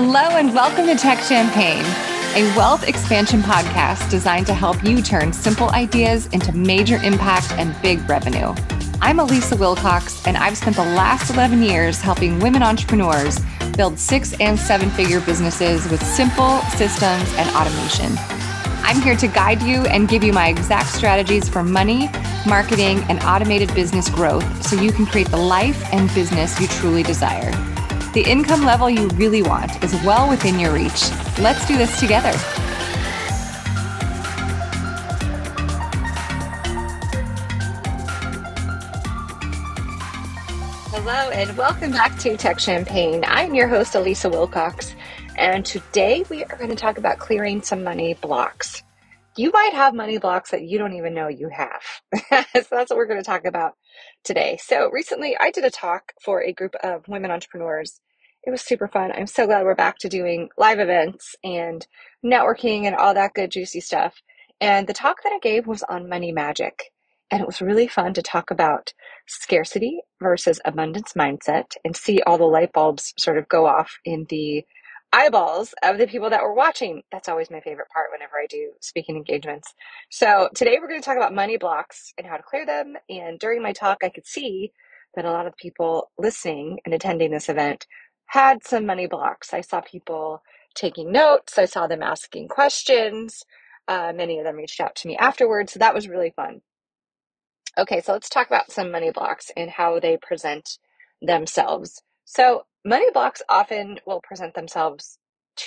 Hello, and welcome to Tech Champagne, a wealth expansion podcast designed to help you turn simple ideas into major impact and big revenue. I'm Elisa Wilcox, and I've spent the last 11 years helping women entrepreneurs build six and seven figure businesses with simple systems and automation. I'm here to guide you and give you my exact strategies for money, marketing, and automated business growth so you can create the life and business you truly desire. The income level you really want is well within your reach. Let's do this together. Hello, and welcome back to Tech Champagne. I'm your host, Elisa Wilcox, and today we are going to talk about clearing some money blocks. You might have money blocks that you don't even know you have. so that's what we're going to talk about today. So recently I did a talk for a group of women entrepreneurs. It was super fun. I'm so glad we're back to doing live events and networking and all that good juicy stuff. And the talk that I gave was on money magic. And it was really fun to talk about scarcity versus abundance mindset and see all the light bulbs sort of go off in the eyeballs of the people that were watching. That's always my favorite part whenever I do speaking engagements. So today we're going to talk about money blocks and how to clear them. And during my talk, I could see that a lot of people listening and attending this event had some money blocks. I saw people taking notes, I saw them asking questions. Uh, many of them reached out to me afterwards. So that was really fun. Okay, so let's talk about some money blocks and how they present themselves. So, money blocks often will present themselves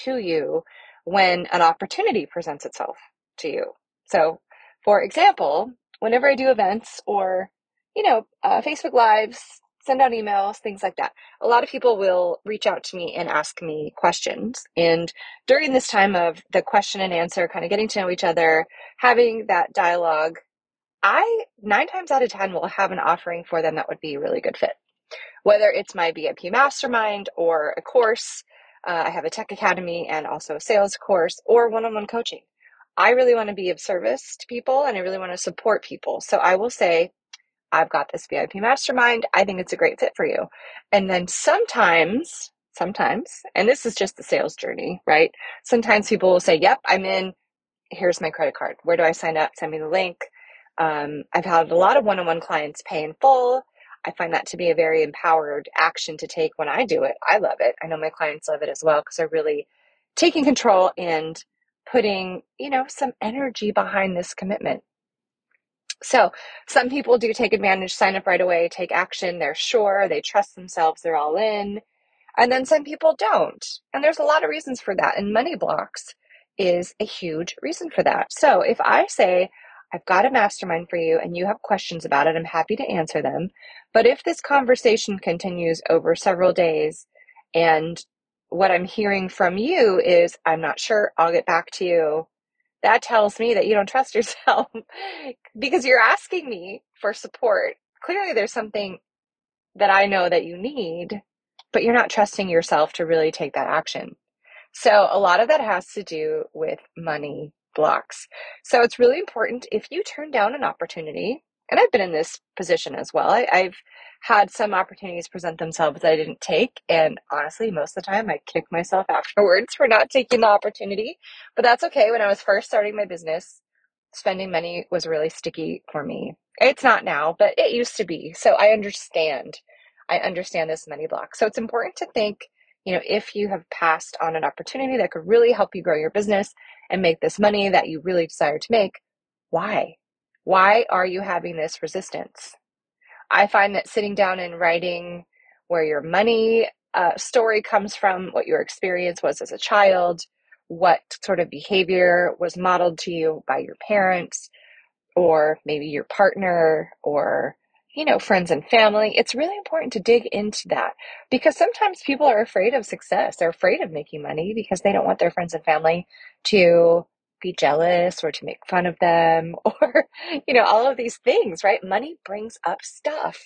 to you when an opportunity presents itself to you. So, for example, whenever I do events or, you know, uh, Facebook Lives, send out emails, things like that. A lot of people will reach out to me and ask me questions. And during this time of the question and answer, kind of getting to know each other, having that dialogue, I nine times out of 10 will have an offering for them that would be a really good fit. Whether it's my VIP mastermind or a course, uh, I have a tech academy and also a sales course or one on one coaching. I really want to be of service to people and I really want to support people. So I will say, I've got this VIP mastermind. I think it's a great fit for you. And then sometimes, sometimes, and this is just the sales journey, right? Sometimes people will say, Yep, I'm in. Here's my credit card. Where do I sign up? Send me the link. Um, I've had a lot of one on one clients pay in full. I find that to be a very empowered action to take when I do it. I love it. I know my clients love it as well because they're really taking control and putting, you know, some energy behind this commitment. So some people do take advantage, sign up right away, take action. They're sure, they trust themselves, they're all in. And then some people don't. And there's a lot of reasons for that. And money blocks is a huge reason for that. So if I say, I've got a mastermind for you and you have questions about it, I'm happy to answer them. But if this conversation continues over several days and what I'm hearing from you is, I'm not sure, I'll get back to you, that tells me that you don't trust yourself because you're asking me for support. Clearly, there's something that I know that you need, but you're not trusting yourself to really take that action. So, a lot of that has to do with money blocks. So, it's really important if you turn down an opportunity, and I've been in this position as well. I, have had some opportunities present themselves that I didn't take. And honestly, most of the time I kick myself afterwards for not taking the opportunity. But that's okay. When I was first starting my business, spending money was really sticky for me. It's not now, but it used to be. So I understand. I understand this money block. So it's important to think, you know, if you have passed on an opportunity that could really help you grow your business and make this money that you really desire to make, why? Why are you having this resistance? I find that sitting down and writing where your money uh, story comes from, what your experience was as a child, what sort of behavior was modeled to you by your parents, or maybe your partner, or you know, friends and family. It's really important to dig into that because sometimes people are afraid of success. They're afraid of making money because they don't want their friends and family to be jealous or to make fun of them or, you know, all of these things, right? Money brings up stuff.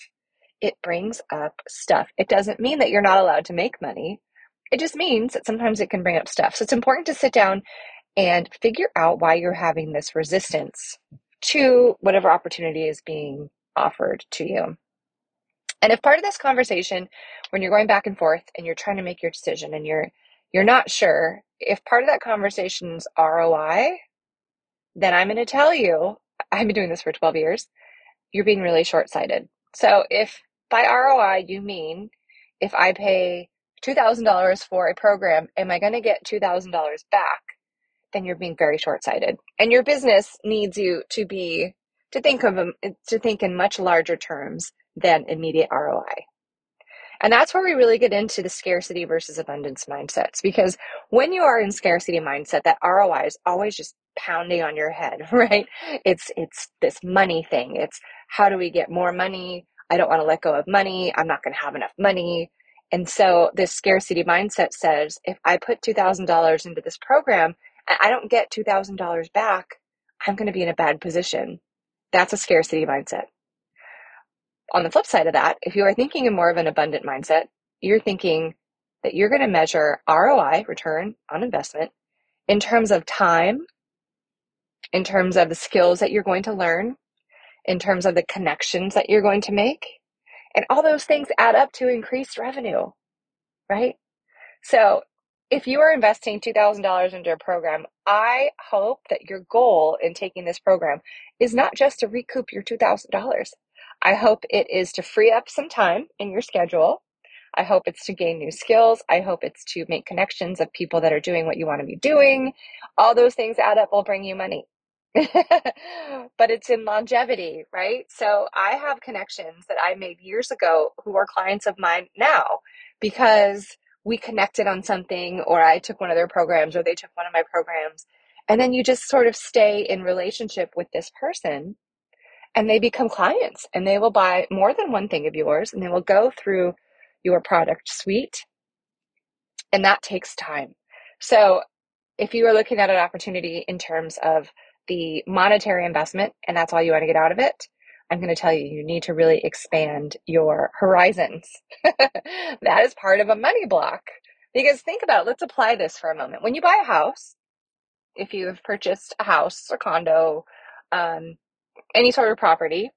It brings up stuff. It doesn't mean that you're not allowed to make money. It just means that sometimes it can bring up stuff. So it's important to sit down and figure out why you're having this resistance to whatever opportunity is being offered to you. And if part of this conversation, when you're going back and forth and you're trying to make your decision and you're you're not sure, if part of that conversation is ROI, then I'm going to tell you, I've been doing this for 12 years, you're being really short sighted. So if by ROI you mean if I pay $2,000 for a program, am I going to get $2,000 back? Then you're being very short sighted. And your business needs you to be, to think of to think in much larger terms than immediate ROI. And that's where we really get into the scarcity versus abundance mindsets. Because when you are in scarcity mindset, that ROI is always just pounding on your head, right? It's it's this money thing. It's how do we get more money? I don't want to let go of money. I'm not going to have enough money. And so this scarcity mindset says if I put $2,000 into this program and I don't get $2,000 back, I'm going to be in a bad position. That's a scarcity mindset. On the flip side of that, if you are thinking in more of an abundant mindset, you're thinking that you're going to measure ROI, return on investment, in terms of time, in terms of the skills that you're going to learn, in terms of the connections that you're going to make. And all those things add up to increased revenue, right? So if you are investing $2,000 into a program, I hope that your goal in taking this program is not just to recoup your $2,000. I hope it is to free up some time in your schedule. I hope it's to gain new skills. I hope it's to make connections of people that are doing what you want to be doing. All those things add up will bring you money. but it's in longevity, right? So I have connections that I made years ago who are clients of mine now because we connected on something or I took one of their programs or they took one of my programs. And then you just sort of stay in relationship with this person and they become clients and they will buy more than one thing of yours and they will go through your product suite. And that takes time. So if you are looking at an opportunity in terms of the monetary investment and that's all you want to get out of it, I'm going to tell you, you need to really expand your horizons. that is part of a money block. Because think about it, let's apply this for a moment. When you buy a house, if you have purchased a house or condo, um, any sort of property,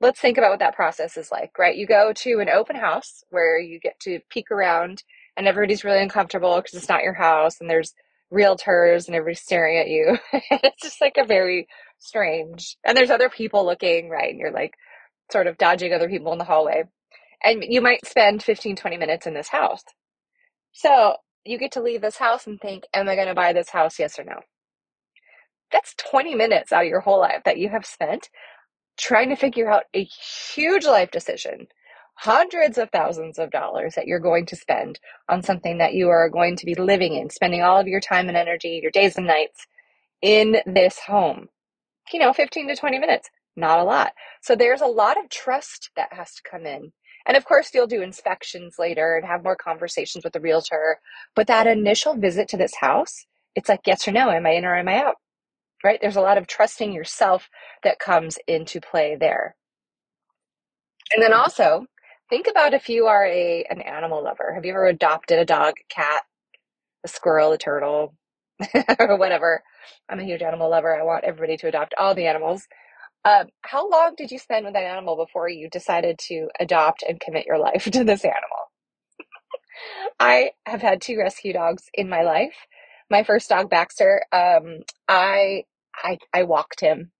let's think about what that process is like, right? You go to an open house where you get to peek around and everybody's really uncomfortable because it's not your house and there's realtors and everybody's staring at you. it's just like a very strange. And there's other people looking, right? And you're like sort of dodging other people in the hallway. And you might spend 15, 20 minutes in this house. So you get to leave this house and think, am I going to buy this house? Yes or no? That's 20 minutes out of your whole life that you have spent trying to figure out a huge life decision hundreds of thousands of dollars that you're going to spend on something that you are going to be living in, spending all of your time and energy, your days and nights in this home. You know, 15 to 20 minutes, not a lot. So there's a lot of trust that has to come in. And of course, you'll do inspections later and have more conversations with the realtor. But that initial visit to this house, it's like yes or no, am I in or am I out? Right? There's a lot of trusting yourself that comes into play there. And then also, Think about if you are a an animal lover. Have you ever adopted a dog, cat, a squirrel, a turtle, or whatever? I'm a huge animal lover. I want everybody to adopt all the animals. Um, how long did you spend with that animal before you decided to adopt and commit your life to this animal? I have had two rescue dogs in my life. My first dog, Baxter, um, I, I I walked him,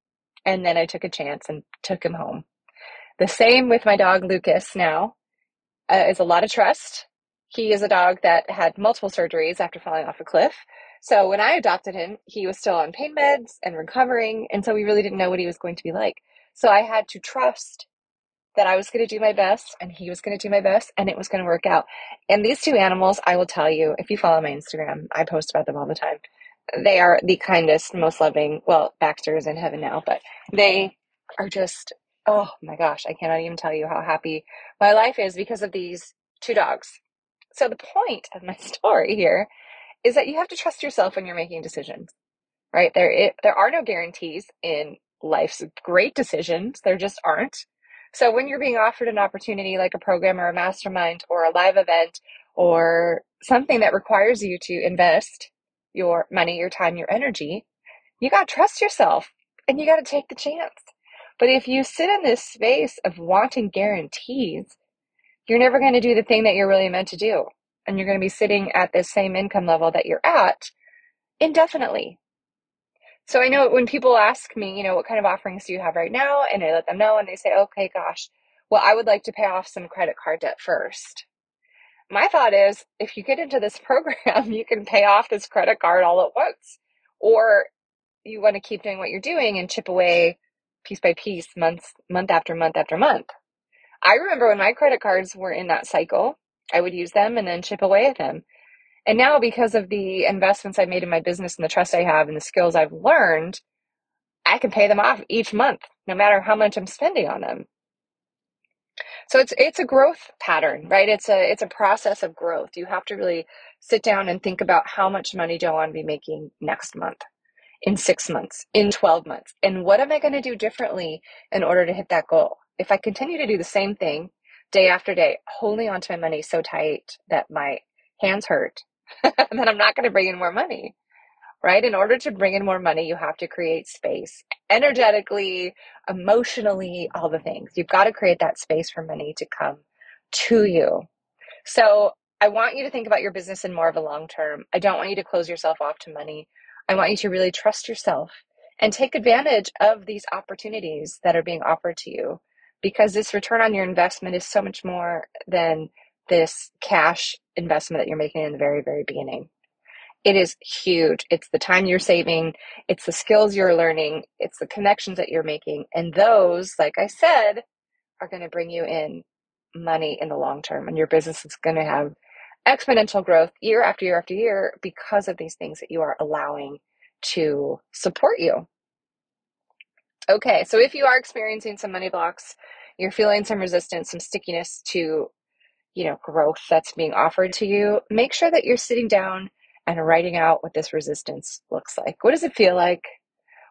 and then I took a chance and took him home. The same with my dog Lucas now. Uh, is a lot of trust. He is a dog that had multiple surgeries after falling off a cliff. So when I adopted him, he was still on pain meds and recovering. And so we really didn't know what he was going to be like. So I had to trust that I was going to do my best and he was going to do my best and it was going to work out. And these two animals, I will tell you, if you follow my Instagram, I post about them all the time. They are the kindest, most loving. Well, Baxter is in heaven now, but they are just oh my gosh, I cannot even tell you how happy my life is because of these two dogs. So, the point of my story here is that you have to trust yourself when you're making decisions, right? There, it, there are no guarantees in life's great decisions, there just aren't. So, when you're being offered an opportunity like a program or a mastermind or a live event or something that requires you to invest your money, your time, your energy, you got to trust yourself and you got to take the chance. But if you sit in this space of wanting guarantees, you're never going to do the thing that you're really meant to do. and you're going to be sitting at the same income level that you're at indefinitely. So I know when people ask me, you know, what kind of offerings do you have right now? And I let them know and they say, okay, gosh, well, I would like to pay off some credit card debt first. My thought is if you get into this program, you can pay off this credit card all at once. Or you want to keep doing what you're doing and chip away piece by piece, months, month after month after month. I remember when my credit cards were in that cycle, I would use them and then chip away at them. And now, because of the investments I made in my business and the trust I have and the skills I've learned, I can pay them off each month, no matter how much I'm spending on them. So it's it's a growth pattern, right? It's a it's a process of growth. You have to really sit down and think about how much money do I want to be making next month, in six months, in 12 months, and what am I going to do differently in order to hit that goal? If I continue to do the same thing day after day, holding onto my money so tight that my hands hurt, then I'm not going to bring in more money, right? In order to bring in more money, you have to create space energetically, emotionally, all the things. You've got to create that space for money to come to you. So I want you to think about your business in more of a long term. I don't want you to close yourself off to money. I want you to really trust yourself and take advantage of these opportunities that are being offered to you because this return on your investment is so much more than this cash investment that you're making in the very, very beginning. It is huge. It's the time you're saving, it's the skills you're learning, it's the connections that you're making. And those, like I said, are going to bring you in money in the long term. And your business is going to have exponential growth year after year after year because of these things that you are allowing to support you. Okay, so if you are experiencing some money blocks, you're feeling some resistance, some stickiness to, you know, growth that's being offered to you, make sure that you're sitting down and writing out what this resistance looks like. What does it feel like?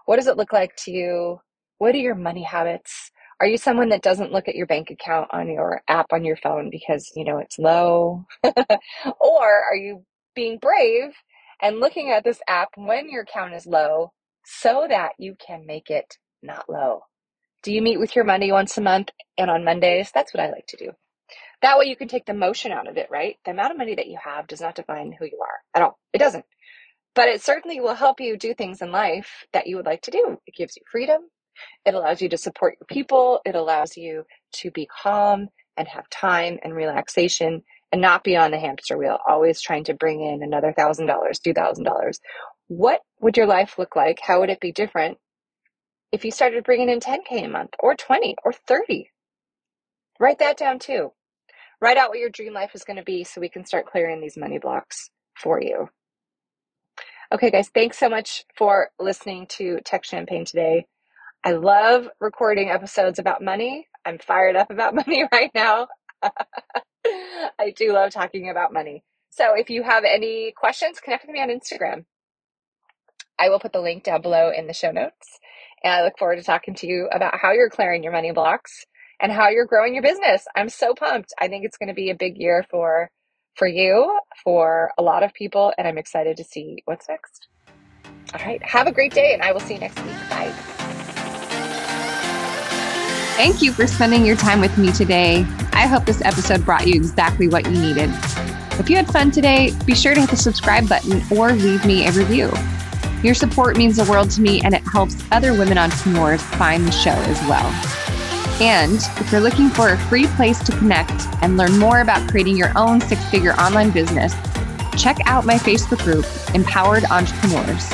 What does it look like to you? What are your money habits? Are you someone that doesn't look at your bank account on your app on your phone because you know it's low? or are you being brave and looking at this app when your account is low so that you can make it not low? Do you meet with your money once a month and on Mondays? That's what I like to do. That way you can take the motion out of it, right? The amount of money that you have does not define who you are at all. It doesn't. But it certainly will help you do things in life that you would like to do. It gives you freedom. It allows you to support your people. It allows you to be calm and have time and relaxation and not be on the hamster wheel, always trying to bring in another thousand dollars, two thousand dollars. What would your life look like? How would it be different if you started bringing in 10K a month or 20 or 30? Write that down too. Write out what your dream life is going to be so we can start clearing these money blocks for you. Okay, guys, thanks so much for listening to Tech Champagne today. I love recording episodes about money. I'm fired up about money right now. I do love talking about money. So if you have any questions, connect with me on Instagram. I will put the link down below in the show notes. And I look forward to talking to you about how you're clearing your money blocks and how you're growing your business. I'm so pumped. I think it's going to be a big year for for you, for a lot of people, and I'm excited to see what's next. All right, have a great day, and I will see you next week. Bye. Thank you for spending your time with me today. I hope this episode brought you exactly what you needed. If you had fun today, be sure to hit the subscribe button or leave me a review. Your support means the world to me and it helps other women entrepreneurs find the show as well. And if you're looking for a free place to connect and learn more about creating your own six figure online business, check out my Facebook group, Empowered Entrepreneurs.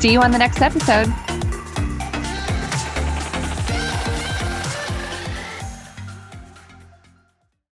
See you on the next episode.